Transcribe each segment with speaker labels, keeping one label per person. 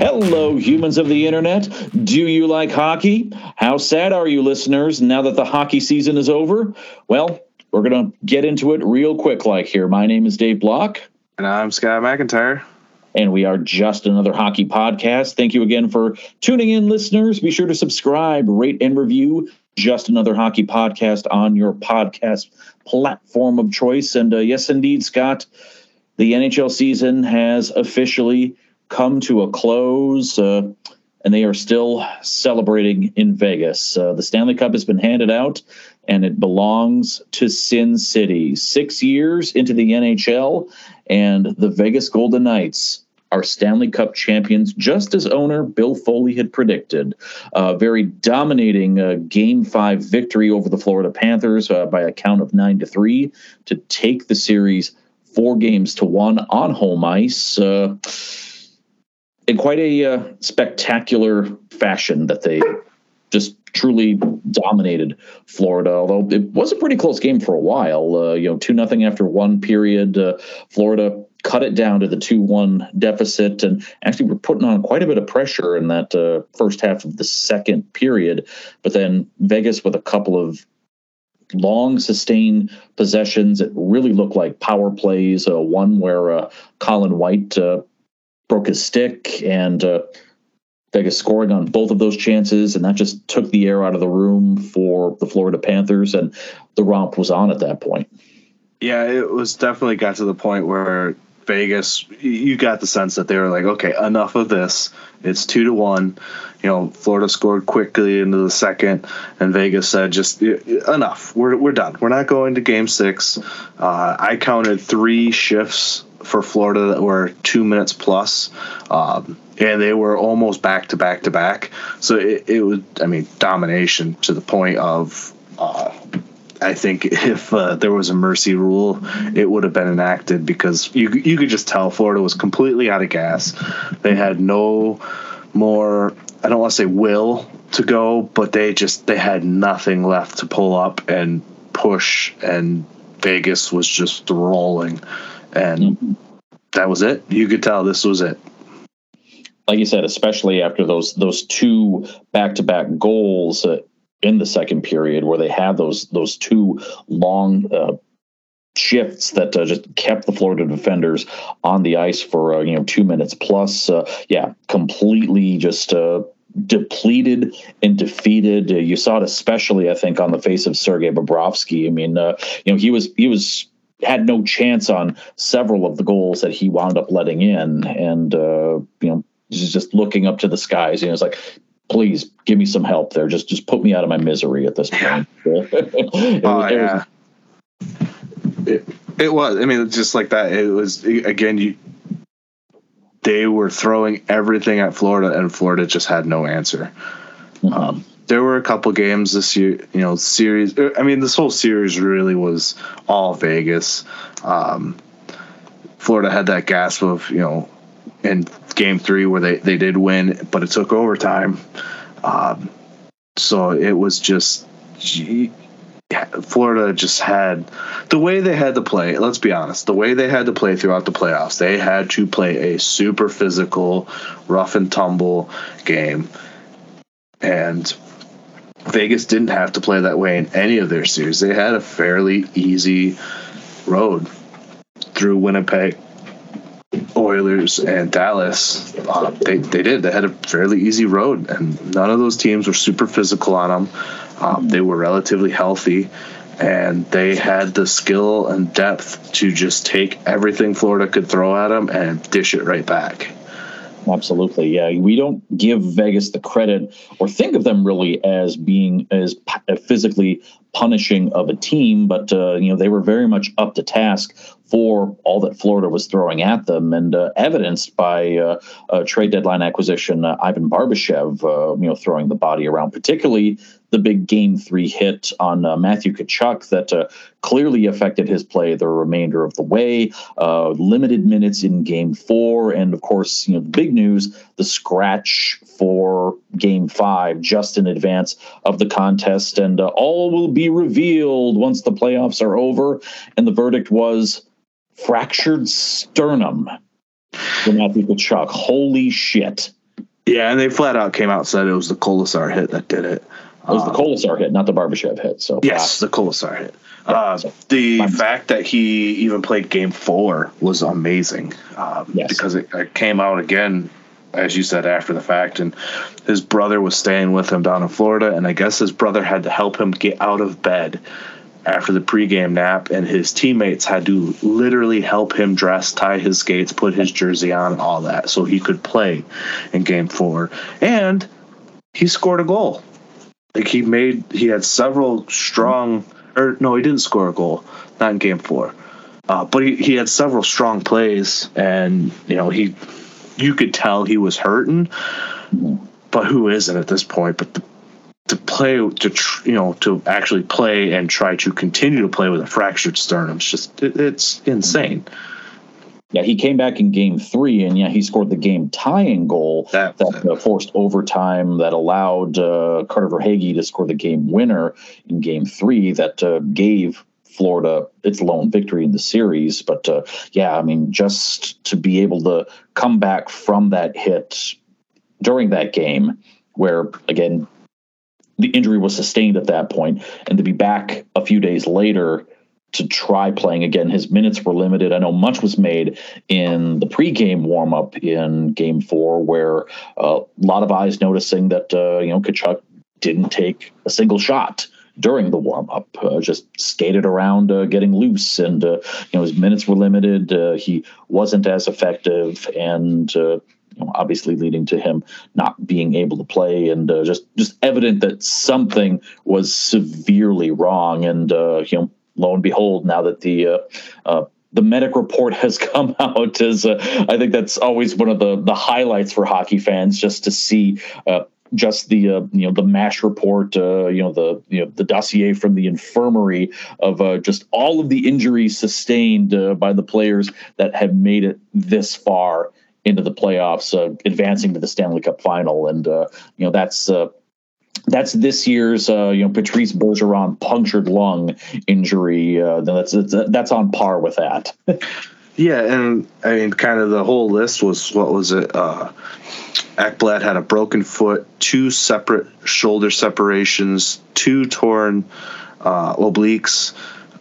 Speaker 1: Hello, humans of the internet. Do you like hockey? How sad are you, listeners, now that the hockey season is over? Well, we're going to get into it real quick like here. My name is Dave Block.
Speaker 2: And I'm Scott McIntyre.
Speaker 1: And we are just another hockey podcast. Thank you again for tuning in, listeners. Be sure to subscribe, rate, and review just another hockey podcast on your podcast platform of choice. And uh, yes, indeed, Scott, the NHL season has officially come to a close. Uh, and they are still celebrating in Vegas. Uh, the Stanley Cup has been handed out, and it belongs to Sin City. Six years into the NHL, and the Vegas Golden Knights are Stanley Cup champions, just as owner Bill Foley had predicted. A very dominating uh, Game Five victory over the Florida Panthers uh, by a count of nine to three to take the series four games to one on home ice. Uh, in quite a uh, spectacular fashion that they just truly dominated Florida. Although it was a pretty close game for a while. Uh, you know, two nothing after one period. Uh, Florida cut it down to the two one deficit, and actually were putting on quite a bit of pressure in that uh, first half of the second period. But then Vegas with a couple of long sustained possessions. It really looked like power plays. Uh, one where uh, Colin White uh, broke his stick and uh, Vegas scoring on both of those chances, and that just took the air out of the room for the Florida Panthers, and the romp was on at that point.
Speaker 2: Yeah, it was definitely got to the point where Vegas, you got the sense that they were like, okay, enough of this. It's two to one. You know, Florida scored quickly into the second, and Vegas said, just enough. We're, we're done. We're not going to game six. Uh, I counted three shifts for Florida that were two minutes plus, um, and they were almost back to back to back. So it, it was, I mean, domination to the point of. Uh, I think if uh, there was a mercy rule, it would have been enacted because you you could just tell Florida was completely out of gas. They had no more. I don't want to say will to go, but they just they had nothing left to pull up and push, and Vegas was just rolling and mm-hmm. that was it. You could tell this was it.
Speaker 1: Like you said, especially after those those two back to back goals uh, in the second period, where they had those those two long. Uh, shifts that uh, just kept the Florida defenders on the ice for uh, you know two minutes plus. Uh, yeah, completely just uh, depleted and defeated. Uh, you saw it especially, I think, on the face of Sergei Bobrovsky. I mean, uh, you know, he was he was had no chance on several of the goals that he wound up letting in, and uh, you know, he's just looking up to the skies. You know, it's like, please give me some help there. Just just put me out of my misery at this point.
Speaker 2: it, oh it, yeah. It, it was. I mean, just like that. It was again. You they were throwing everything at Florida, and Florida just had no answer. Mm-hmm. Um, there were a couple games this year, you know, series. Uh, I mean, this whole series really was all Vegas. Um, Florida had that gasp of, you know, in game three where they, they did win, but it took overtime. Um, so it was just, gee, Florida just had the way they had to play. Let's be honest, the way they had to play throughout the playoffs, they had to play a super physical, rough and tumble game. And Vegas didn't have to play that way in any of their series. They had a fairly easy road through Winnipeg, Oilers, and Dallas. Uh, they, they did. They had a fairly easy road, and none of those teams were super physical on them. Um, they were relatively healthy, and they had the skill and depth to just take everything Florida could throw at them and dish it right back.
Speaker 1: Absolutely. Yeah. We don't give Vegas the credit or think of them really as being as uh, physically punishing of a team, but, uh, you know, they were very much up to task for all that Florida was throwing at them, and uh, evidenced by uh, trade deadline acquisition, uh, Ivan Barbashev, uh, you know, throwing the body around, particularly the big game three hit on uh, Matthew Tkachuk that clearly affected his play the remainder of the way. limited minutes in game four, and of course, you know, the big news: the scratch for game five just in advance of the contest, and all will be revealed once the playoffs are over. And the verdict was fractured sternum for Matthew Tkachuk. Holy shit.
Speaker 2: Yeah, and they flat out came out and said it was the Kolesar hit that did it.
Speaker 1: It was um, the Kolesar hit, not the Barbashev hit. So
Speaker 2: yes, the Kolesar hit. Yeah, uh, so the fact that he even played Game Four was amazing. Um, yes. because it, it, came out again, as you said, after the fact, and his brother was staying with him down in Florida, and I guess his brother had to help him get out of bed after the pregame nap, and his teammates had to literally help him dress, tie his skates, put his jersey on, all that, so he could play in Game Four, and he scored a goal. Like he made, he had several strong, or no, he didn't score a goal, not in Game Four, uh, but he, he had several strong plays, and you know he, you could tell he was hurting, but who isn't at this point? But the to play to tr- you know to actually play and try to continue to play with a fractured sternum it's just it, it's insane
Speaker 1: yeah he came back in game three and yeah he scored the game tying goal that, that uh, forced overtime that allowed uh, Carter Verhaeghe to score the game winner in game three that uh, gave Florida its lone victory in the series. But uh, yeah, I mean, just to be able to come back from that hit during that game, where again the injury was sustained at that point, and to be back a few days later to try playing again. His minutes were limited. I know much was made in the pregame warmup in Game Four, where uh, a lot of eyes noticing that uh, you know Tkachuk didn't take a single shot during the warm up. Uh, just skated around, uh, getting loose, and uh, you know his minutes were limited. Uh, he wasn't as effective, and uh, you know, obviously leading to him not being able to play, and just just evident that something was severely wrong. And you know, lo and behold, now that the the medic report has come out, is uh, I think that's always one of the the highlights for hockey fans, just to see uh, just the uh, you know the mash report uh, you know the you know the dossier from the infirmary of uh, just all of the injuries sustained uh, by the players that have made it this far into the playoffs, uh, advancing to the Stanley Cup final, and uh, you know that's that's this year's you know Patrice Bergeron punctured lung injury. That's that's on par with that.
Speaker 2: yeah, and I mean, kind of the whole list was what was it? Uh, Ekblad had a broken foot, two separate shoulder separations, two torn uh, obliques.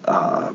Speaker 2: Uh,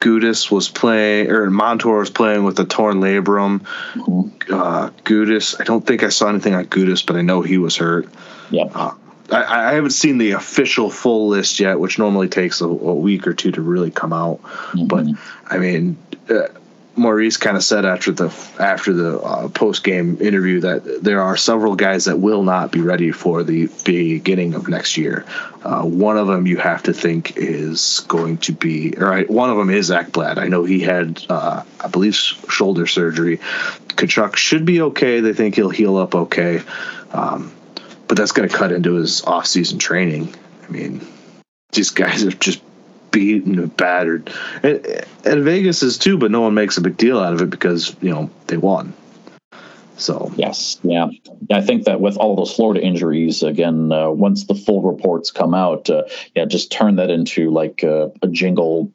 Speaker 2: Gudas was playing, or Montour was playing with a torn labrum. Mm-hmm. Uh, Gudas, I don't think I saw anything on Gudas, but I know he was hurt.
Speaker 1: Yeah. Uh,
Speaker 2: I, I, haven't seen the official full list yet, which normally takes a, a week or two to really come out. Mm-hmm. But I mean, uh, Maurice kind of said after the after the uh, post game interview that there are several guys that will not be ready for the beginning of next year. Uh, one of them you have to think is going to be, or one of them is Ekblad. I know he had, uh, I believe, shoulder surgery. Tkachuk should be okay. They think he'll heal up okay, um, but that's going to cut into his off season training. I mean, these guys are just beaten and battered. And, and Vegas is too, but no one makes a big deal out of it because you know they won. So
Speaker 1: yes, yeah, I think that with all those Florida injuries, again, uh, once the full reports come out, uh, yeah, just turn that into like uh, a jingle,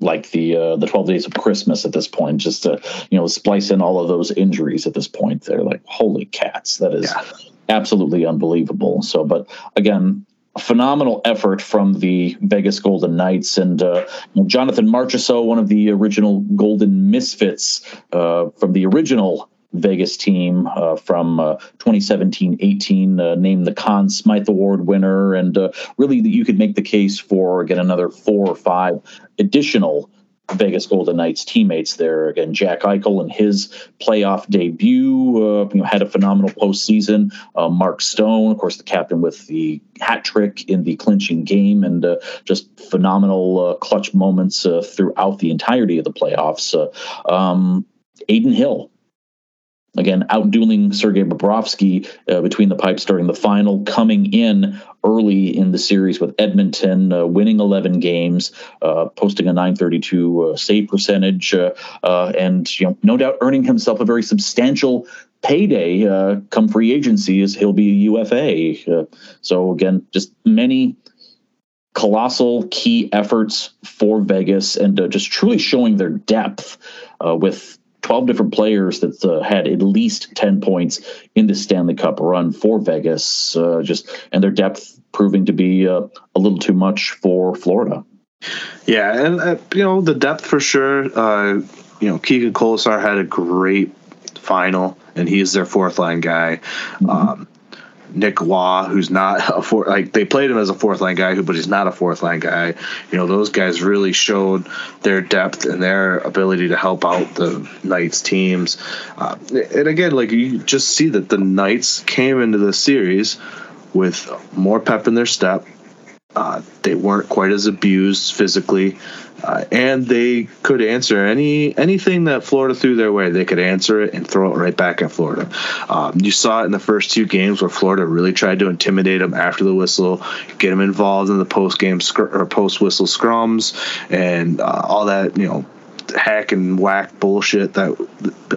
Speaker 1: like the uh, the twelve days of Christmas at this point. Just to you know splice in all of those injuries at this point. They're like holy cats, that is yeah. absolutely unbelievable. So, but again, phenomenal effort from the Vegas Golden Knights and uh, Jonathan Marchessault, one of the original Golden Misfits uh, from the original Vegas team uh, from 2017-18, uh, uh, named the Conn Smythe Award winner, and uh, really you could make the case for again another four or five additional Vegas Golden Knights teammates there. Again, Jack Eichel and his playoff debut uh, you know, had a phenomenal postseason. Uh, Mark Stone, of course, the captain with the hat trick in the clinching game, and uh, just phenomenal uh, clutch moments throughout the entirety of the playoffs. Um, Adin Hill, again outdueling Sergei Bobrovsky uh, between the pipes during the final, coming in early in the series with Edmonton, uh, winning 11 games, uh, posting a 932 uh, save percentage, uh, uh, and you know, no doubt earning himself a very substantial payday come free agency as he'll be a UFA. so again, just many colossal key efforts for Vegas and just truly showing their depth with 12 different players that uh, had at least 10 points in the Stanley Cup run for Vegas, uh, just and their depth proving to be uh, a little too much for Florida.
Speaker 2: Yeah, and uh, you know the depth for sure. Uh, you know, Keegan Kolesar had a great final, and he's their fourth line guy. Mm-hmm. Um, Nick Waugh, who's not a fourth, like they played him as a fourth line guy, but he's not a fourth line guy. You know, those guys really showed their depth and their ability to help out the Knights teams. Uh, and again, like you just see that the Knights came into the series with more pep in their step. Uh, they weren't quite as abused physically uh, and they could answer any anything that Florida threw their way. They could answer it and throw it right back at Florida. Um, you saw it in the first two games where Florida really tried to intimidate them after the whistle, get them involved in the post game scr- or post whistle scrums, and uh, all that. You know, hack and whack bullshit that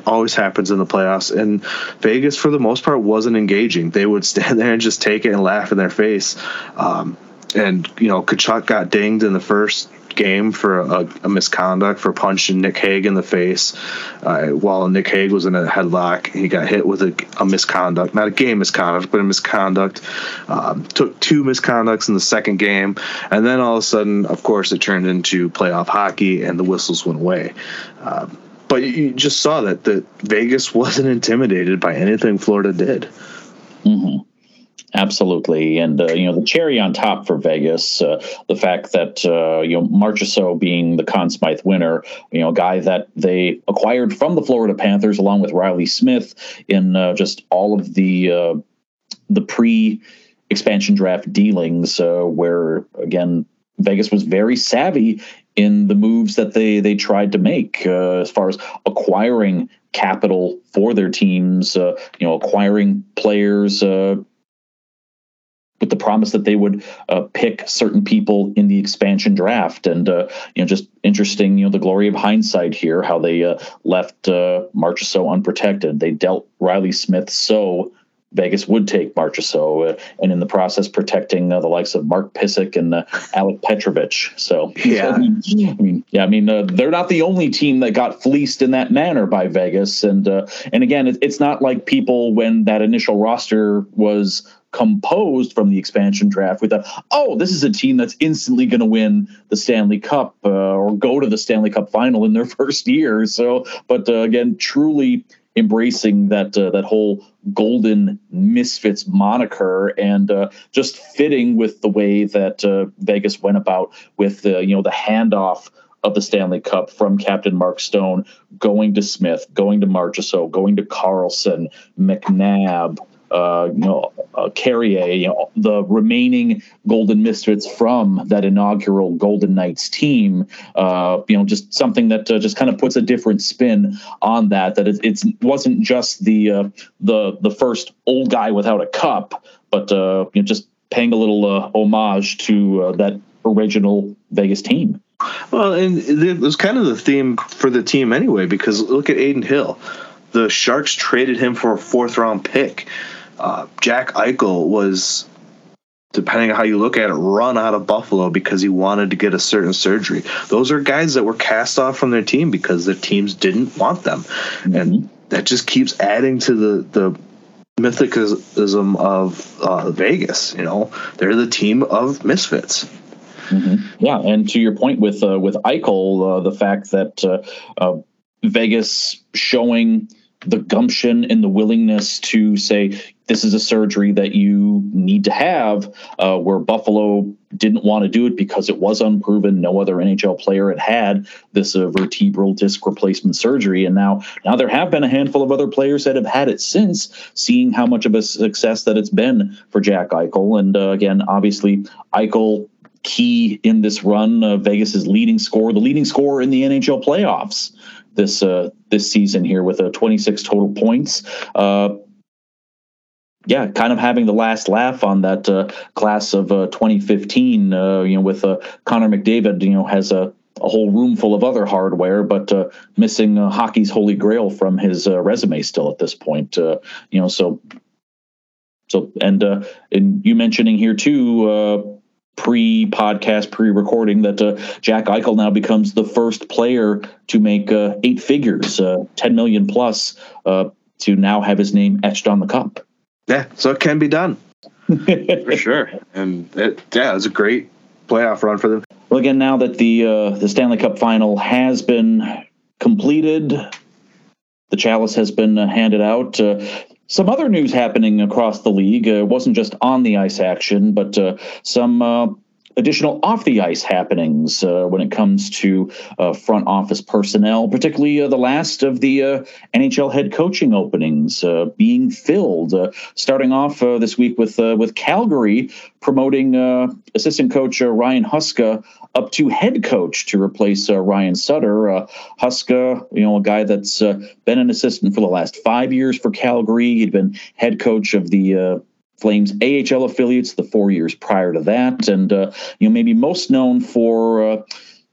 Speaker 2: always happens in the playoffs. And Vegas, for the most part, wasn't engaging. They would stand there and just take it and laugh in their face. Um, and you know, Tkachuk got dinged in the first game for a, a, misconduct for punching Nick Hague in the face uh, while Nick Hague was in a headlock. He got hit with a, a misconduct, not a game misconduct, but a misconduct. Um, took two misconducts in the second game, and then all of a sudden, of course, it turned into playoff hockey, and the whistles went away. Um, but you just saw that that Vegas wasn't intimidated by anything Florida did.
Speaker 1: Mm-hmm. Absolutely, and uh, you know the cherry on top for Vegas, uh, the fact that uh, you know Marchessault being the Conn Smythe winner, you know, guy that they acquired from the Florida Panthers along with Riley Smith in uh, just all of the uh, the pre expansion draft dealings, uh, where again Vegas was very savvy in the moves that they they tried to make as far as acquiring capital for their teams, you know, acquiring players with the promise that they would uh, pick certain people in the expansion draft. And, uh, you know, just interesting, you know, the glory of hindsight here, how they uh, left uh, Marchessault unprotected. They dealt Riley Smith so Vegas would take Marchessault, uh, and in the process protecting uh, the likes of Mark Pysyk and uh, Alex Petrovic. So
Speaker 2: yeah,
Speaker 1: I mean, yeah, I mean, uh, they're not the only team that got fleeced in that manner by Vegas, and uh, and again, it, it's not like people when that initial roster was composed from the expansion draft. We thought, oh, this is a team that's instantly going to win the Stanley Cup uh, or go to the Stanley Cup final in their first year. So, but uh, again, truly embracing that uh, that whole golden misfits moniker and uh, just fitting with the way that uh, Vegas went about with the you know the handoff of the Stanley Cup from Captain Mark Stone going to Smith, going to Marchessault, going to Karlsson, McNabb, uh, you know, uh, Carrier, you know, the remaining Golden Misfits from that inaugural Golden Knights team. Uh, you know, just something that uh, just kind of puts a different spin on that. That it it's, wasn't just the uh, the the first old guy without a cup, but uh, you know, just paying a little homage to that original Vegas team.
Speaker 2: Well, and it was kind of the theme for the team anyway, because look at Adin Hill. The Sharks traded him for a fourth round pick uh, Jack Eichel was, depending on how you look at it, run out of Buffalo because he wanted to get a certain surgery. Those are guys that were cast off from their team because their teams didn't want them, mm-hmm. and that just keeps adding to the the mythicism of uh, Vegas. You know, they're the team of misfits.
Speaker 1: Mm-hmm. Yeah, and to your point with uh, with Eichel, uh, the fact that uh, uh, Vegas showing the gumption and the willingness to say this is a surgery that you need to have uh, where buffalo didn't want to do it because it was unproven. No other nhl player had had this uh, vertebral disc replacement surgery. And now now there have been a handful of other players that have had it since seeing how much of a success that it's been for jack eichel. And uh, again obviously eichel key in this run uh, vegas's leading score the leading scorer in the nhl playoffs this uh, this season here with a 26 total points. Uh, yeah, kind of having the last laugh on that uh, class of uh, 2015. Uh, you know, with uh, Connor McDavid, you know, has a, a whole room full of other hardware, but uh, missing uh, hockey's holy grail from his resume still at this point. You know, so so and and you mentioning here too. Pre-podcast, pre-recording that Jack Eichel now becomes the first player to make eight figures, 10 million plus, to now have his name etched on the cup.
Speaker 2: Yeah, so it can be done. For sure. And it, yeah, it was a great playoff run for them.
Speaker 1: Well, again, now that the uh, the Stanley Cup final has been completed, the chalice has been uh, handed out. Uh, some other news happening across the league. Uh, it wasn't just on the ice action, but uh, some uh, additional off the ice happenings uh, when it comes to uh, front office personnel, particularly uh, the last of the uh, NHL head coaching openings uh, being filled. Uh, starting off this week with with Calgary promoting assistant coach Ryan Huska up to head coach to replace Ryan Sutter. Huska, you know, a guy that's been an assistant for the last five years for Calgary. He'd been head coach of the Flames AHL affiliates the four years prior to that, and uh, you know maybe most known for uh,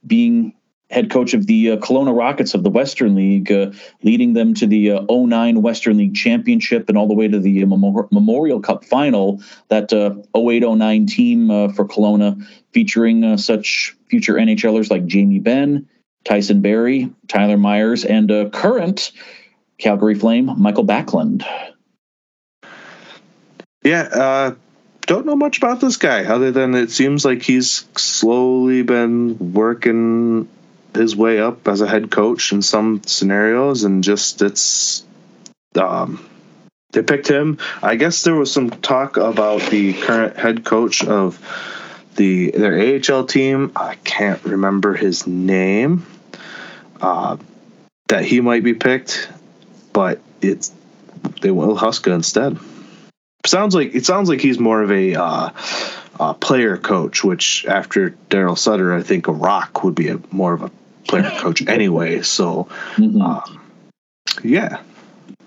Speaker 1: being head coach of the uh, Kelowna Rockets of the Western League, uh, leading them to the uh, 09 Western League Championship and all the way to the uh, Memorial Cup final. That uh, 08-09 team uh, for Kelowna, featuring such future NHLers like Jamie Benn, Tyson Barrie, Tyler Myers, and current Calgary Flame Mikael Backlund.
Speaker 2: Yeah, uh, don't know much about this guy other than it seems like he's slowly been working his way up as a head coach in some scenarios, and just it's um, they picked him. I guess there was some talk about the current head coach of the their AHL team. I can't remember his name. Uh, that he might be picked, but it's they will Huska instead sounds like it sounds like he's more of a uh, uh, player coach, which after Darryl Sutter, I think a Rock would be a more of a player coach anyway. So, mm-hmm. um, yeah,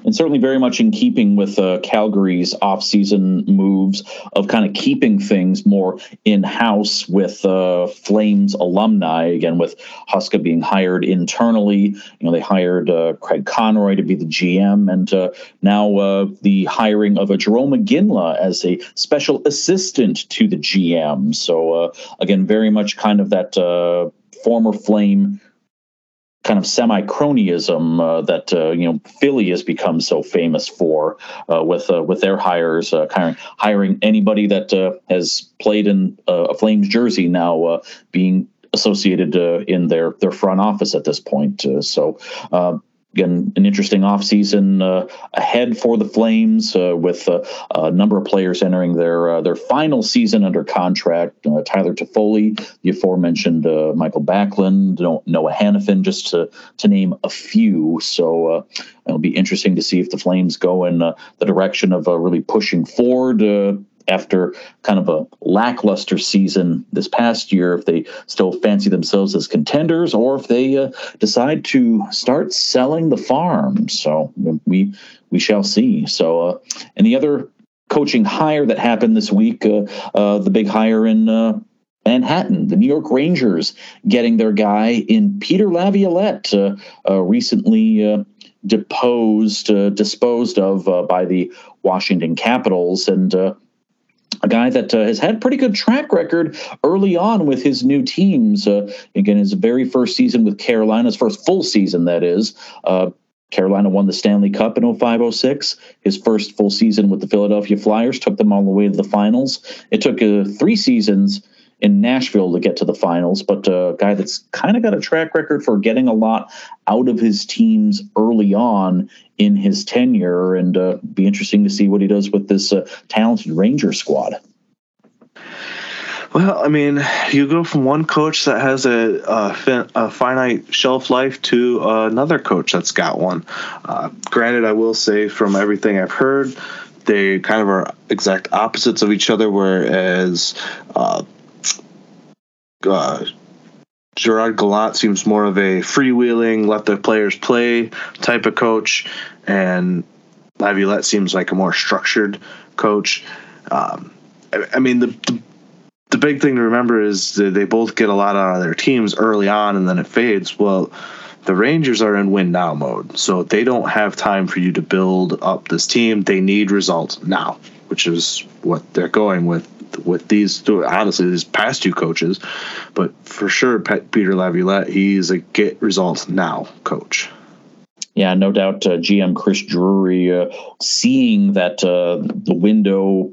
Speaker 1: and certainly very much in keeping with uh, Calgary's offseason moves of kind of keeping things more in house with uh, Flames alumni. Again, with Huska being hired internally, you know they hired uh, Craig Conroy to be the GM, and uh, now uh, the hiring of a Jarome Iginla as a special assistant to the GM. So uh, again, very much kind of that former Flame kind of semi cronyism uh, that uh, you know Philly has become so famous for uh, with uh, with their hires, uh, kind hiring anybody that uh, has played in a Flames jersey now being associated in their their front office at this point. so again, an interesting offseason uh, ahead for the Flames uh, with uh, a number of players entering their uh, their final season under contract. Uh, Tyler Toffoli, the aforementioned uh, Mikael Backlund, Noah Hanifin, just to, to name a few. So it'll be interesting to see if the Flames go in the direction of really pushing forward after kind of a lackluster season this past year, if they still fancy themselves as contenders or if they uh, decide to start selling the farm. So we we shall see. So, uh, and the other coaching hire that happened this week, uh, uh the big hire in uh, Manhattan, the New York Rangers getting their guy in Peter Laviolette, uh, uh, recently uh, deposed, uh, disposed of by the Washington Capitals, and a guy that uh, has had pretty good track record early on with his new teams. Uh, again, his very first season with Carolina's first full season, that is. Uh, Carolina won the Stanley Cup in 0506. His first full season with the Philadelphia Flyers took them all the way to the finals. It took uh, three seasons in Nashville to get to the finals, but a guy that's kind of got a track record for getting a lot out of his teams early on in his tenure, and uh, be interesting to see what he does with this uh, talented Ranger squad.
Speaker 2: Well, I mean, you go from one coach that has a, a, fin- a finite shelf life to uh, another coach that's got one. Uh, granted, I will say from everything I've heard, they kind of are exact opposites of each other. Whereas uh, uh, Gerard Gallant seems more of a freewheeling, let the players play type of coach, and Laviolette seems like a more structured coach. Um, I, I, mean, the, the, the big thing to remember is that they both get a lot out of their teams early on, and then it fades. Well, The Rangers are in win now mode, so they don't have time for you to build up this team. They need results now, which is what they're going with with these honestly these past two coaches, but for sure Peter Laviolette he's a get results now coach.
Speaker 1: Yeah, no doubt. Uh, GM Chris Drury uh, seeing that uh, the window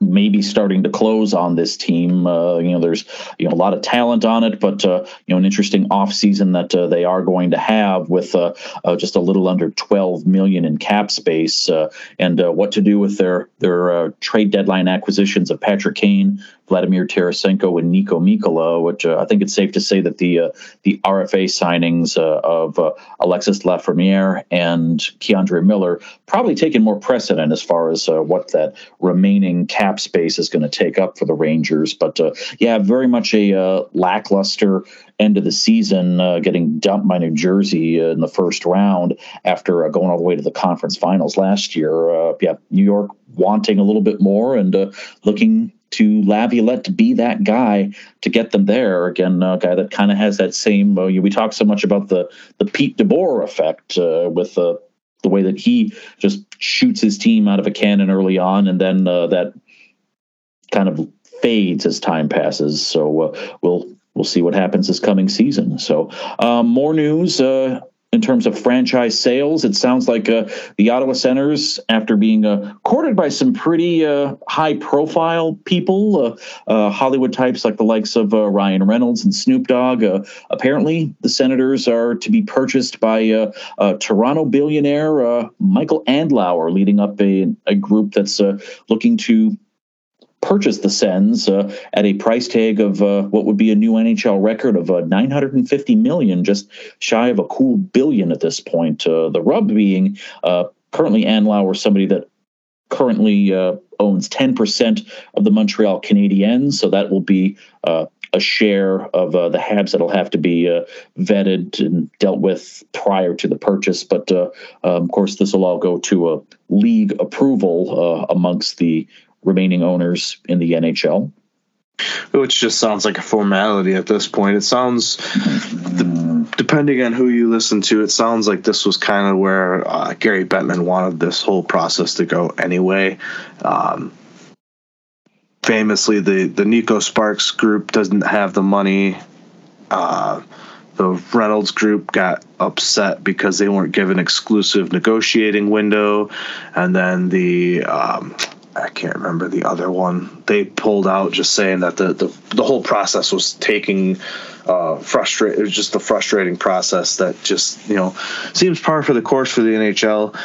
Speaker 1: maybe starting to close on this team. Uh, you know, there's you know a lot of talent on it, but uh, you know an interesting offseason that uh, they are going to have with uh, uh, just a little under 12 million in cap space, uh, and what to do with their their trade deadline acquisitions of Patrick Kane, Vladimir Tarasenko and Niko Mikkola, which uh, I think it's safe to say that the uh, the RFA signings uh, of uh, Alexis Lafreniere and K'Andre Miller probably taken more precedent as far as uh, what that remaining cap space is going to take up for the Rangers. But uh, yeah, very much a lackluster end of the season, getting dumped by New Jersey in the first round after going all the way to the conference finals last year. yeah, New York wanting a little bit more and looking to Laviolette to be that guy to get them there. Again, a guy that kind of has that same. Uh, we talk so much about the the Pete DeBoer effect uh, with uh, the way that he just shoots his team out of a cannon early on, and then uh, that kind of fades as time passes. So uh, we'll we'll see what happens this coming season. So um, more news. In terms of franchise sales. It sounds like uh, the Ottawa Senators, after being uh, courted by some pretty uh, high profile people, uh, uh, Hollywood types like the likes of uh, Ryan Reynolds and Snoop Dogg, apparently the Senators are to be purchased by Toronto billionaire Michael Andlauer, leading up a, a group that's looking to purchased the Sens uh, at a price tag of uh, what would be a new NHL record of uh, 950 million, just shy of a cool billion at this point. Uh, the rub being uh, currently Andlauer, somebody that currently uh, owns 10% of the Montreal Canadiens, so that will be a share of the Habs that'll have to be vetted and dealt with prior to the purchase. But um, of course, this will all go to a league approval amongst the remaining owners in the NHL.
Speaker 2: Which just sounds like a formality at this point. It sounds, depending on who you listen to, it sounds like this was kind of where uh, Gary Bettman wanted this whole process to go anyway. Um, famously, the, the Neko Sparks group doesn't have the money. Uh, the Reynolds group got upset because they weren't given exclusive negotiating window, and then the um, I can't remember the other one. They pulled out just saying that the the, the whole process was taking uh, frustrate. It was just a frustrating process that just you know seems par for the course for the NHL.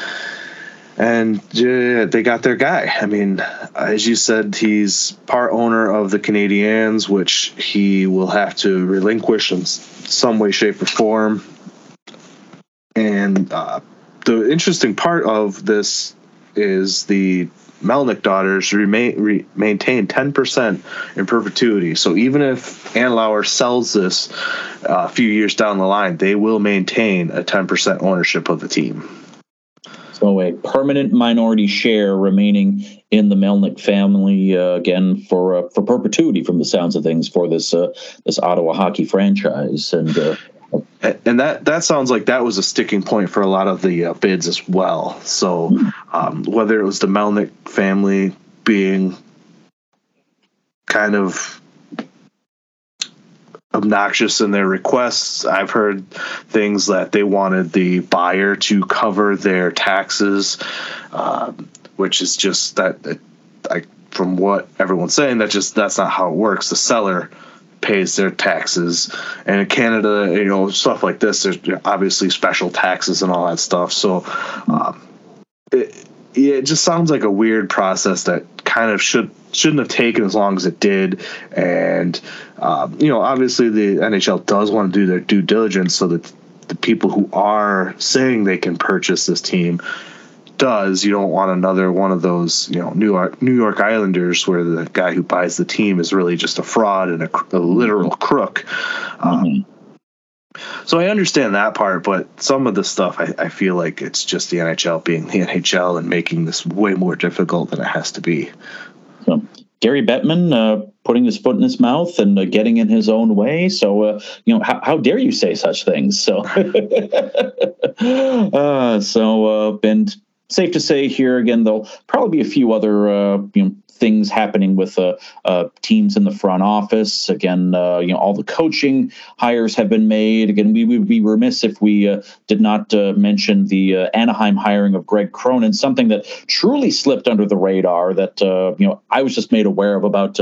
Speaker 2: And they got their guy. I mean, as you said, he's part owner of the Canadiens, which he will have to relinquish in some way, shape, or form. And uh, the interesting part of this is the Melnyk daughters remain re, maintain 10% in perpetuity. So even if Andlauer sells this uh, a few years down the line, they will maintain a 10% ownership of the team.
Speaker 1: So a permanent minority share remaining in the Melnyk family uh, again for uh, for perpetuity, from the sounds of things, for this uh, this Ottawa hockey franchise. And uh,
Speaker 2: and that that sounds like that was a sticking point for a lot of the uh, bids as well. So um, whether it was the Melnyk family being kind of obnoxious in their requests, I've heard things that they wanted the buyer to cover their taxes, um, which is just that. I, from what everyone's saying, that just that's not how it works. The seller pays their taxes. And in Canada, you know, stuff like this, there's obviously special taxes and all that stuff. So um, it, it just sounds like a weird process that kind of should shouldn't have taken as long as it did. And um, you know, obviously the NHL does want to do their due diligence so that the people who are saying they can purchase this team does, you don't want another one of those, you know, New York New York Islanders where the guy who buys the team is really just a fraud and a, a literal crook. Um, mm-hmm. so I understand that part, but some of the stuff I, I, feel like it's just the NHL being the NHL and making this way more difficult than it has to be.
Speaker 1: So Gary Bettman uh, putting his foot in his mouth and uh, getting in his own way. So, uh, you know, how, how, dare you say such things? So, uh, so, uh, and safe to say here again, there'll probably be a few other, uh, you know, things happening with uh, uh, teams in the front office. Again, uh, you know, all the coaching hires have been made. Again, we would be remiss if we uh, did not uh, mention the Anaheim hiring of Greg Cronin, something that truly slipped under the radar. That you know, I was just made aware of about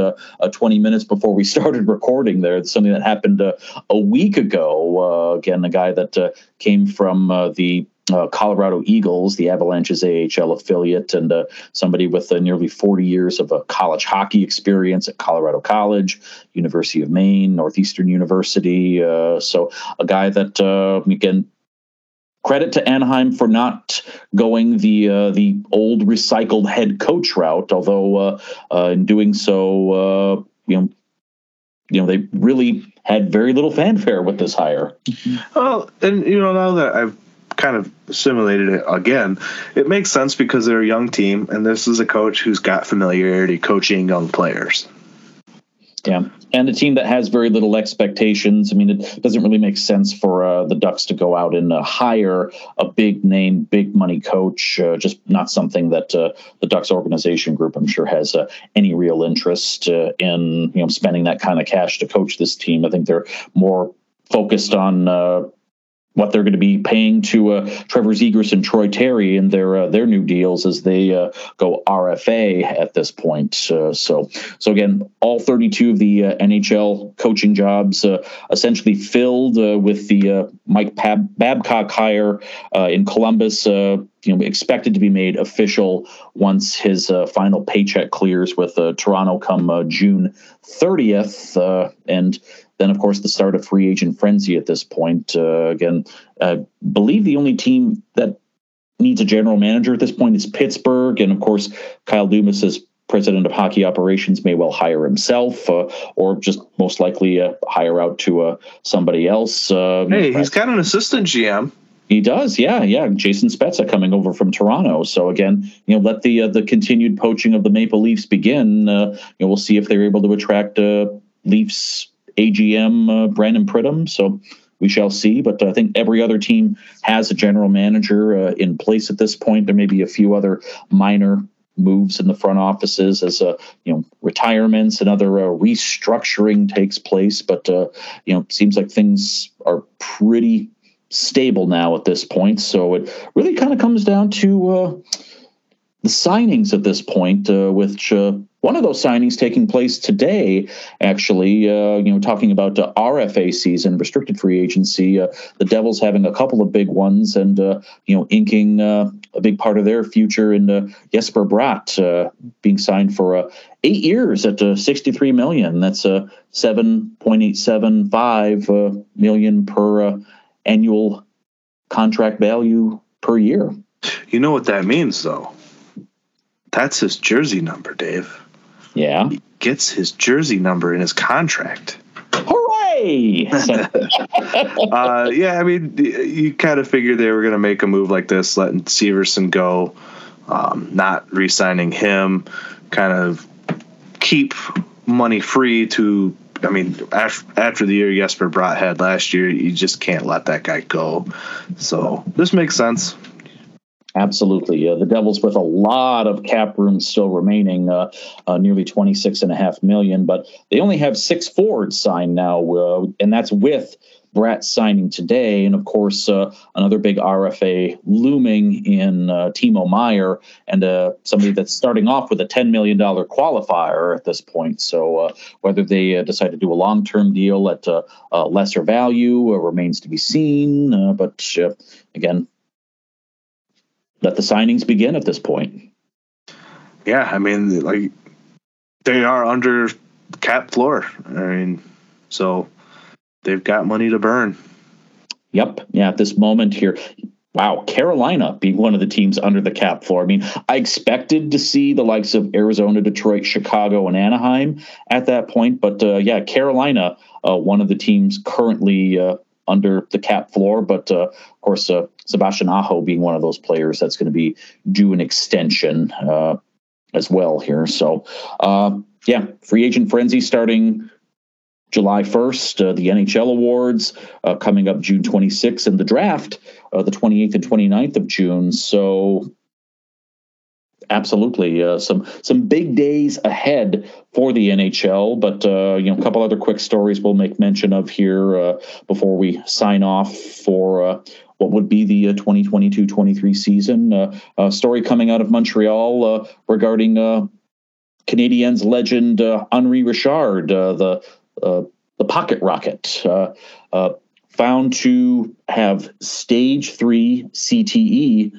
Speaker 1: 20 minutes before we started recording. There, it's something that happened a week ago. again, the guy that came from the uh, Colorado Eagles, the Avalanche's AHL affiliate, and uh, somebody with uh, nearly 40 years of a college hockey experience at Colorado College, University of Maine, Northeastern University. Uh, so a guy that uh, again. Credit to Anaheim for not going the uh, the old recycled head coach route, although in doing so, you know, you know they really had very little fanfare with this hire.
Speaker 2: Well, and you know now that I've kind of simulated it again. It makes sense because they're a young team, and this is a coach who's got familiarity coaching young players.
Speaker 1: Yeah, and a team that has very little expectations. I mean, it doesn't really make sense for uh, the Ducks to go out and uh, hire a big name, big money coach. Uh, just not something that uh, the Ducks organization group, I'm sure, has uh, any real interest uh, in. You know, spending that kind of cash to coach this team. I think they're more focused on what they're going to be paying to uh, Trevor Zegras and Troy Terry in their uh, their new deals as they uh, go RFA at this point. Uh, so so again, all 32 of the uh, NHL coaching jobs uh, essentially filled with the Mike Pab- Babcock hire in Columbus. You know, expected to be made official once his final paycheck clears with Toronto come June 30th, and then, of course, the start of free agent frenzy at this point. Uh, again, I believe the only team that needs a general manager at this point is Pittsburgh. And of course, Kyle Dubas as president of hockey operations may well hire himself uh, or just most likely uh, hire out to uh, somebody else.
Speaker 2: Uh, hey, he's got an assistant GM.
Speaker 1: He does, yeah, yeah. Jason Spezza coming over from Toronto. So again, you know, let the uh, the continued poaching of the Maple Leafs begin. Uh, you know, we'll see if they're able to attract uh, Leafs AGM uh, Brandon Pridham. So we shall see. But I think every other team has a general manager uh, in place at this point. There may be a few other minor moves in the front offices as uh, you know retirements and other uh, restructuring takes place. But uh, you know, seems like things are pretty stable now at this point. So it really kind of comes down to uh, the signings at this point, uh, which uh, one of those signings taking place today, actually, uh, you know, talking about uh, RFA season, restricted free agency, uh, the Devils having a couple of big ones and, uh, you know, inking uh, a big part of their future in uh, Jesper Bratt being signed for eight years at 63 million. That's a 7.875 million per annual contract value per year.
Speaker 2: You know what that means, though? That's his jersey number, Dave.
Speaker 1: Yeah.
Speaker 2: He gets his jersey number in his contract.
Speaker 1: Hooray!
Speaker 2: uh, yeah, I mean, you kind of figured they were going to make a move like this, letting Severson go, um, not re signing him, kind of keep money free to. I mean, after, the year Jesper Bratt had last year, you just can't let that guy go. So this makes sense.
Speaker 1: Absolutely. Uh, the Devils with a lot of cap room still remaining, uh, uh, nearly 26 and a half million, but they only have six forwards signed now, uh, and that's with Bratt signing today. And of course, uh, another big RFA looming in uh, Timo Meier, and uh, somebody that's starting off with a $10 million qualifier at this point. So uh, whether they uh, decide to do a long term deal at a lesser value remains to be seen. but again, let the signings begin at this point.
Speaker 2: Yeah, I mean, like they are under cap floor. I mean, so they've got money to burn.
Speaker 1: Yep. Yeah. At this moment here, wow, Carolina being one of the teams under the cap floor. I mean, I expected to see the likes of Arizona, Detroit, Chicago, and Anaheim at that point, but uh, yeah, Carolina, uh, one of the teams currently uh, under the cap floor. But uh, of course, uh, Sebastian Aho being one of those players that's going to be due an extension uh, as well here. So, yeah, free agent frenzy starting July 1st, uh, the NHL awards uh, coming up June 26th, and the draft uh, the 28th and 29th of June. So absolutely uh, some some big days ahead for the NHL. But uh, you know, a couple other quick stories we'll make mention of here uh, before we sign off for. Uh, what would be the 2022-23 season? a story coming out of Montreal regarding Canadiens legend Henri Richard, the the pocket rocket, uh, uh, found to have stage three CTE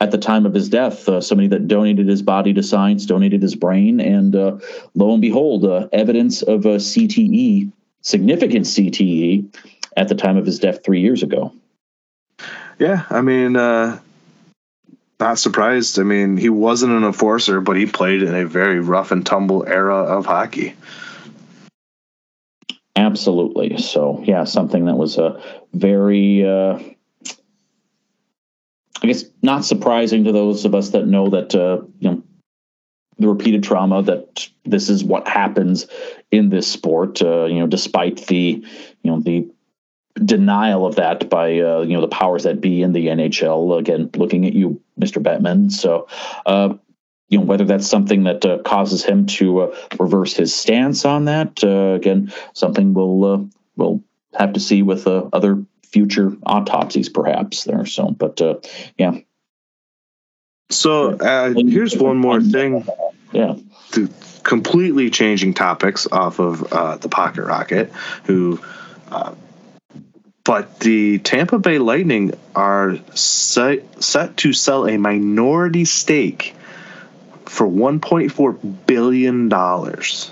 Speaker 1: at the time of his death. Uh, somebody that donated his body to science, donated his brain, and uh, lo and behold, uh, evidence of a CTE, significant CTE, at the time of his death three years ago.
Speaker 2: Yeah, I mean, uh, not surprised. I mean, he wasn't an enforcer, but he played in a very rough and tumble era of hockey.
Speaker 1: Absolutely. So, yeah, something that was a very, uh, I guess, not surprising to those of us that know that, uh, you know, the repeated trauma that this is what happens in this sport. Uh, you know, despite the, you know, the denial of that by uh, you know the powers that be in the NHL. Again, looking at you, Mr. Bettman. So, uh, you know whether that's something that uh, causes him to uh, reverse his stance on that uh, again something we'll uh, we'll have to see with uh, other future autopsies perhaps there so but uh, yeah.
Speaker 2: So here's one more thing.
Speaker 1: Yeah.
Speaker 2: To completely changing topics off of the pocket rocket who but the Tampa Bay Lightning are set, set to sell a minority stake for 1.4 billion dollars.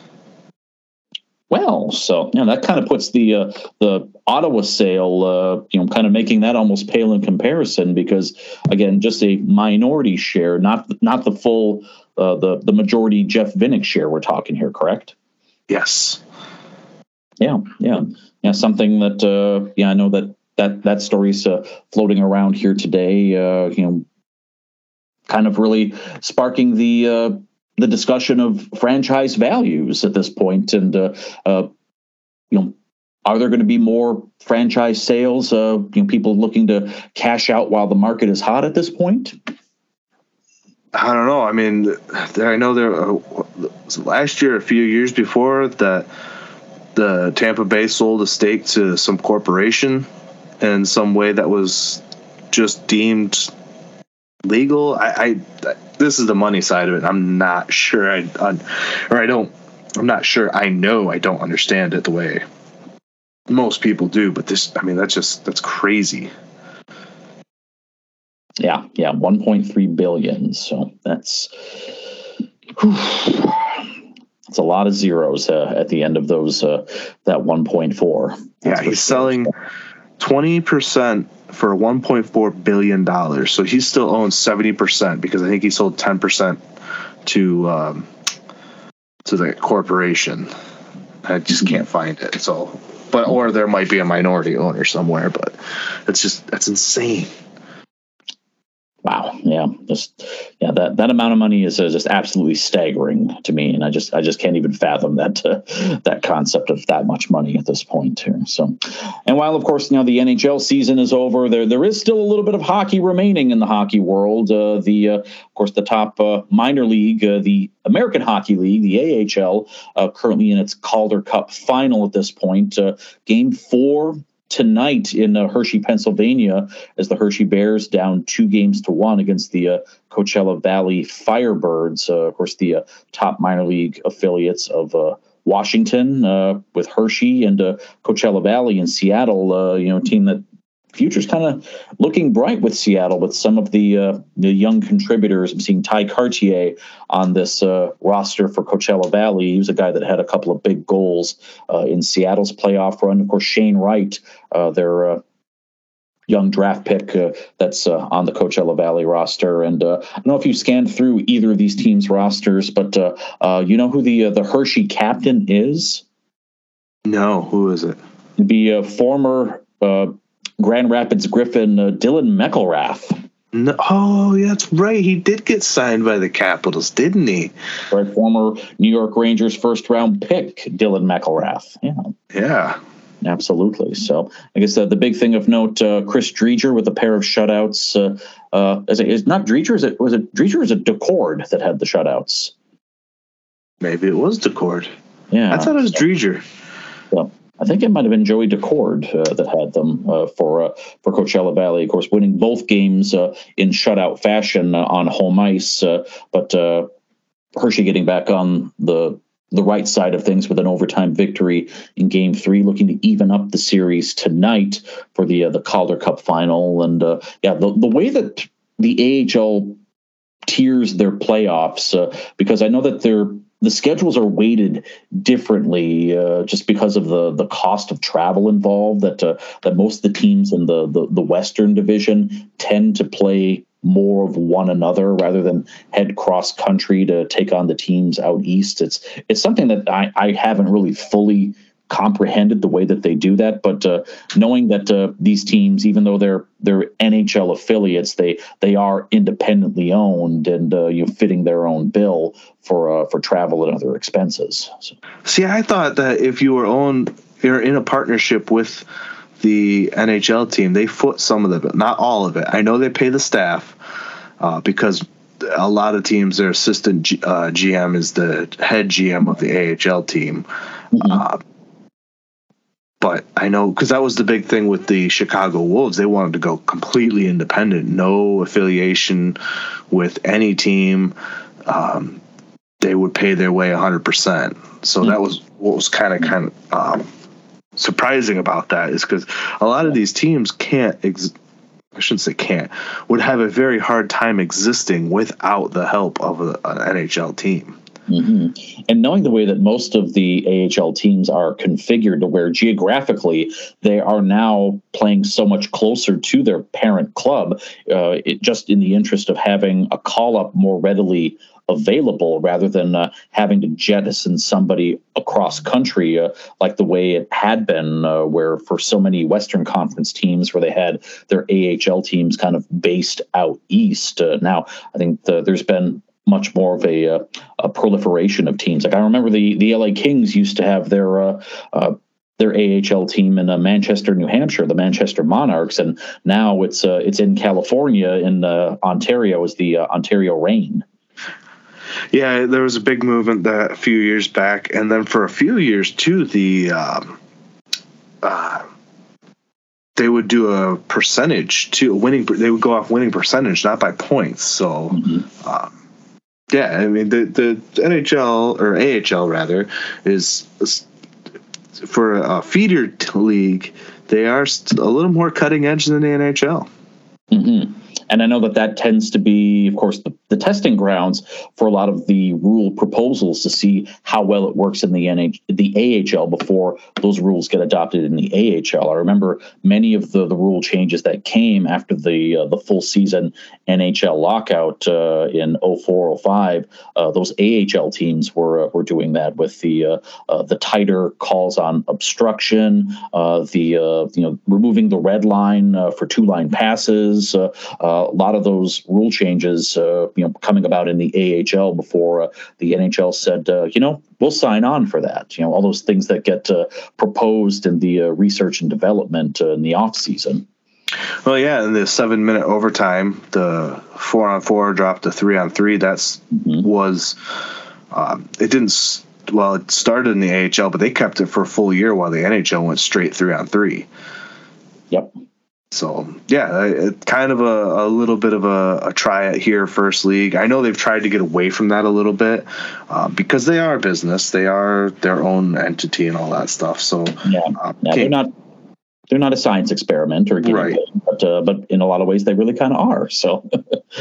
Speaker 1: Well, so you know, that kind of puts the uh, the Ottawa sale, uh, you know, kind of making that almost pale in comparison because again, just a minority share, not not the full uh, the the majority Jeff Vinik share. We're talking here, correct?
Speaker 2: Yes.
Speaker 1: Yeah, yeah, yeah. Something that uh, yeah, I know that that that story's uh, floating around here today. Uh, you know, kind of really sparking the uh, the discussion of franchise values at this point, and uh, uh, you know. Are there going to be more franchise sales? Uh, you know, people looking to cash out while the market is hot at this point.
Speaker 2: I don't know. I mean, I know there uh, last year, a few years before that, the Tampa Bay sold a stake to some corporation in some way that was just deemed legal. I, I, this is the money side of it. I'm not sure I, I or I don't. I'm not sure. I know I don't understand it the way most people do. But this, I mean, that's just that's crazy.
Speaker 1: Yeah, yeah, 1.3 billion. So that's whew, that's a lot of zeros uh, at the end of those uh, that 1.4.
Speaker 2: yeah, he's selling 20 percent for 1.4 billion dollars. So he still owns 70 percent because I think he sold 10 percent to um, to the corporation. I just mm-hmm. can't find it. So, but or there might be a minority owner somewhere, but it's just that's insane.
Speaker 1: Wow. Yeah. Just yeah. That that amount of money is uh, just absolutely staggering to me, and I just I just can't even fathom that uh, that concept of that much money at this point here. So, and while of course now the NHL season is over, there there is still a little bit of hockey remaining in the hockey world. Uh, the uh, of course the top uh, minor league, uh, the American Hockey League, the AHL, currently in its Calder Cup final at this point. game four tonight in uh, Hershey, Pennsylvania, as the Hershey Bears down two games to one against the uh, Coachella Valley Firebirds, uh, of course, the uh, top minor league affiliates of uh, Washington uh, with Hershey and Coachella Valley in Seattle, you know, team that future's kind of looking bright with Seattle with some of the uh, the young contributors. I'm seeing Tye Kartye on this uh, roster for Coachella Valley. He was a guy that had a couple of big goals uh, in Seattle's playoff run. Of course, Shane Wright, uh, their uh, young draft pick uh, that's on the Coachella Valley roster. And I don't know if you scanned through either of these teams' rosters, but you know who the the Hershey captain is?
Speaker 2: No, who is it?
Speaker 1: It'd be a former Grand Rapids Griffin uh, Dylan McIlrath.
Speaker 2: No, oh, yeah, that's right. He did get signed by the Capitals, didn't he?
Speaker 1: Right, former New York Rangers first round pick, Dylan McIlrath. Yeah.
Speaker 2: Yeah.
Speaker 1: Absolutely. So I guess uh, the big thing of note, uh, Chris Driedger with a pair of shutouts. Uh, uh, is, it, is not Driedger? Is it was it Driedger? Or is it Daccord that had the shutouts?
Speaker 2: Maybe it was Daccord.
Speaker 1: Yeah,
Speaker 2: I thought it was Driedger.
Speaker 1: Yeah. I think it might have been Joey Daccord uh, that had them uh, for uh, for Coachella Valley. Of course, winning both games uh, in shutout fashion uh, on home ice, uh, but Hershey getting back on the the right side of things with an overtime victory in Game Three, looking to even up the series tonight for the the Calder Cup final. And yeah, the the way that the AHL tiers their playoffs, because I know that they're the schedules are weighted differently uh, just because of the the cost of travel involved. That uh, that most of the teams in the, the the Western Division tend to play more of one another rather than head cross country to take on the teams out east. It's it's something that I, I haven't really fully comprehended the way that they do that. But uh, knowing that uh, these teams, even though they're they're NHL affiliates, they they are independently owned and uh, you know, fitting their own bill for uh, for travel and other expenses. So.
Speaker 2: See, I thought that if you were owned, you're in a partnership with the NHL team, they foot some of it, not all of it. I know they pay the staff uh, because a lot of teams, their assistant G, uh, GM is the head GM of the AHL team. Mm-hmm. Uh, but I know because that was the big thing with the Chicago Wolves. They wanted to go completely independent, no affiliation with any team. Um, they would pay their way 100%. So that was what was kind of kind of um, surprising about that is because a lot of these teams can't. Ex- I shouldn't say can't. Would have a very hard time existing without the help of a, an NHL team.
Speaker 1: Mm-hmm. And knowing the way that most of the AHL teams are configured to where geographically they are now playing so much closer to their parent club, uh, it, just in the interest of having a call up more readily available rather than uh, having to jettison somebody across country uh, like the way it had been, uh, where for so many Western Conference teams where they had their AHL teams kind of based out east. Uh, now, I think the, there's been much more of a, uh, a, proliferation of teams. Like I remember the the LA Kings used to have their uh, uh, their AHL team in uh, Manchester, New Hampshire, the Manchester Monarchs, and now it's uh, it's in California in uh, Ontario is the Ontario Reign.
Speaker 2: Yeah, there was a big movement that a few years back, and then for a few years too, the um, they would do a percentage to winning. They would go off winning percentage, not by points. So. Mm-hmm. Um, yeah, I mean the the NHL or AHL rather is, for a feeder league. They are a little more cutting edge than the NHL.
Speaker 1: Mm-hmm. And I know that that tends to be, of course, the, the testing grounds for a lot of the rule proposals to see how well it works in the NH, the AHL before those rules get adopted in the AHL. I remember many of the, the rule changes that came after the uh, the full season NHL lockout uh, in 0405. Uh, those AHL teams were uh, were doing that with the uh, uh, the tighter calls on obstruction, the you know removing the red line for two line passes. Uh, a lot of those rule changes, uh, you know, coming about in the AHL before uh, the NHL said, you know, we'll sign on for that. You know, all those things that get proposed in the research and development in the off season.
Speaker 2: Well, yeah, in the seven minute overtime, the four on four dropped to three on three. That's mm-hmm. was um, it didn't. Well, it started in the AHL, but they kept it for a full year while the NHL went straight three on three.
Speaker 1: Yep.
Speaker 2: So yeah, it, kind of a, a little bit of a, a try at here first league. I know they've tried to get away from that a little bit uh, because they are business, they are their own entity and all that stuff. So
Speaker 1: yeah, uh, yeah they're not they're not a science experiment or right. but uh, but in a lot of ways they really kind of are. So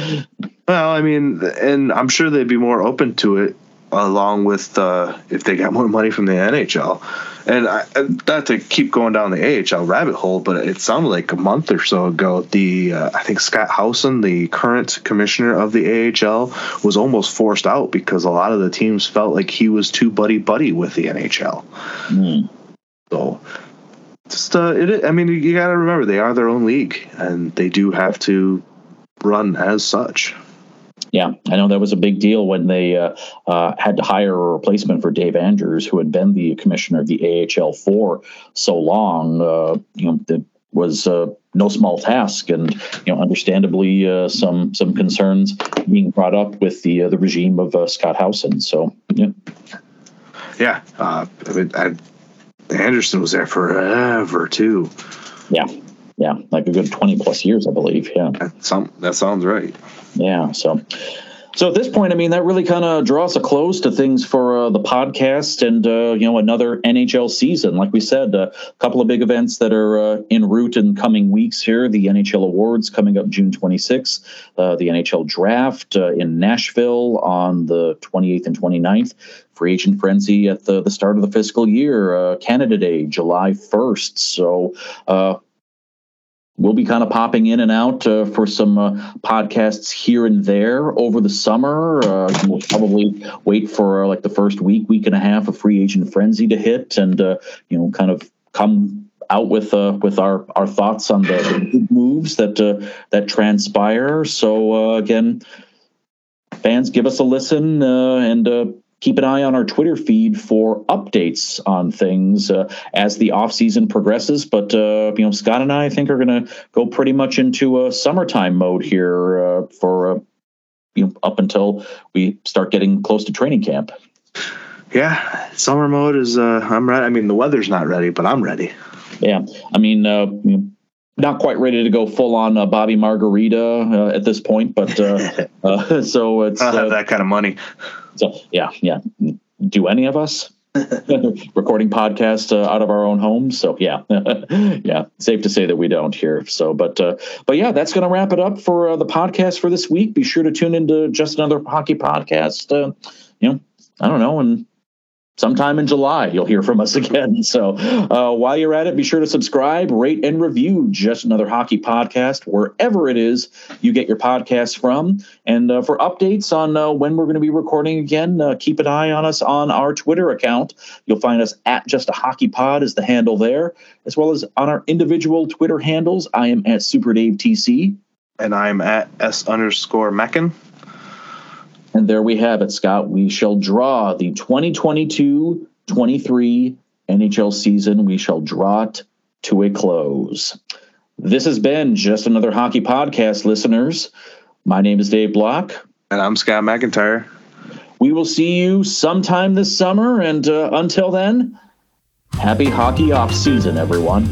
Speaker 2: well, I mean, and I'm sure they'd be more open to it along with uh, if they got more money from the NHL. And I, not to keep going down the AHL rabbit hole, but it sounded like a month or so ago, the uh, I think Scott Howson, the current commissioner of the AHL, was almost forced out because a lot of the teams felt like he was too buddy buddy with the NHL. Mm. So, just uh, it. I mean, you got to remember they are their own league, and they do have to run as such.
Speaker 1: Yeah, I know that was a big deal when they uh, uh, had to hire a replacement for Dave Andrews, who had been the commissioner of the AHL for so long. Uh, you know, that was uh, no small task, and you know, understandably, uh, some some concerns being brought up with the uh, the regime of Scott Howson. So, yeah,
Speaker 2: yeah. I mean, I, Anderson was there forever too.
Speaker 1: Yeah, yeah, like a good twenty plus years, I believe. Yeah,
Speaker 2: that, some, that sounds right.
Speaker 1: Yeah, so so at this point, I mean, that really kind of draws a close to things for uh, the podcast and, uh, you know, another NHL season. Like we said, a couple of big events that are uh, en route in coming weeks here. The NHL Awards coming up June 26th, uh, the NHL Draft uh, in Nashville on the 28th and 29th, free agent frenzy at the, the start of the fiscal year, uh, Canada Day, July 1st. So, we'll be kind of popping in and out uh, for some uh, podcasts here and there over the summer. Uh, we'll probably wait for uh, like the first week, week and a half of free agent frenzy to hit, and uh, you know, kind of come out with uh, with our our thoughts on the, the moves that that transpire. So again. Fans, give us a listen and keep an eye on our Twitter feed for updates on things uh, as the off season progresses. But uh, you know, Scott and I, I think are going to go pretty much into a summertime mode here uh, for uh, you know up until we start getting close to training camp.
Speaker 2: Yeah, summer mode is. Uh, I'm ready. I mean, the weather's not ready, but I'm ready.
Speaker 1: Yeah, I mean. Uh, not quite ready to go full on uh, Bobby Margarita uh, at this point, but uh, uh so it's
Speaker 2: that kind of money.
Speaker 1: So yeah, yeah. Do any of us? recording podcast uh, out of our own homes. So yeah, yeah, safe to say that we don't here. So, but uh, but yeah, that's going to wrap it up for uh, the podcast for this week. Be sure to tune into just another hockey podcast. Uh, you know, I don't know, and sometime in July, you'll hear from us again. So uh, while you're at it, be sure to subscribe, rate, and review just another hockey podcast wherever it is you get your podcasts from. And uh, for updates on uh, when we're going to be recording again, uh, keep an eye on us on our Twitter account. You'll find us at just a hockey pod is the handle there, as well as on our individual Twitter handles. I am at Super Dave TC.
Speaker 2: And I'm at S underscore Mackin.
Speaker 1: And there we have it, Scott. We shall draw the 2022 23 NHL season. We shall draw it to a close. This has been just another hockey podcast, listeners. My name is Dave Block.
Speaker 2: And I'm Scott McIntyre.
Speaker 1: We will see you sometime this summer. And uh, until then, happy hockey off season, everyone.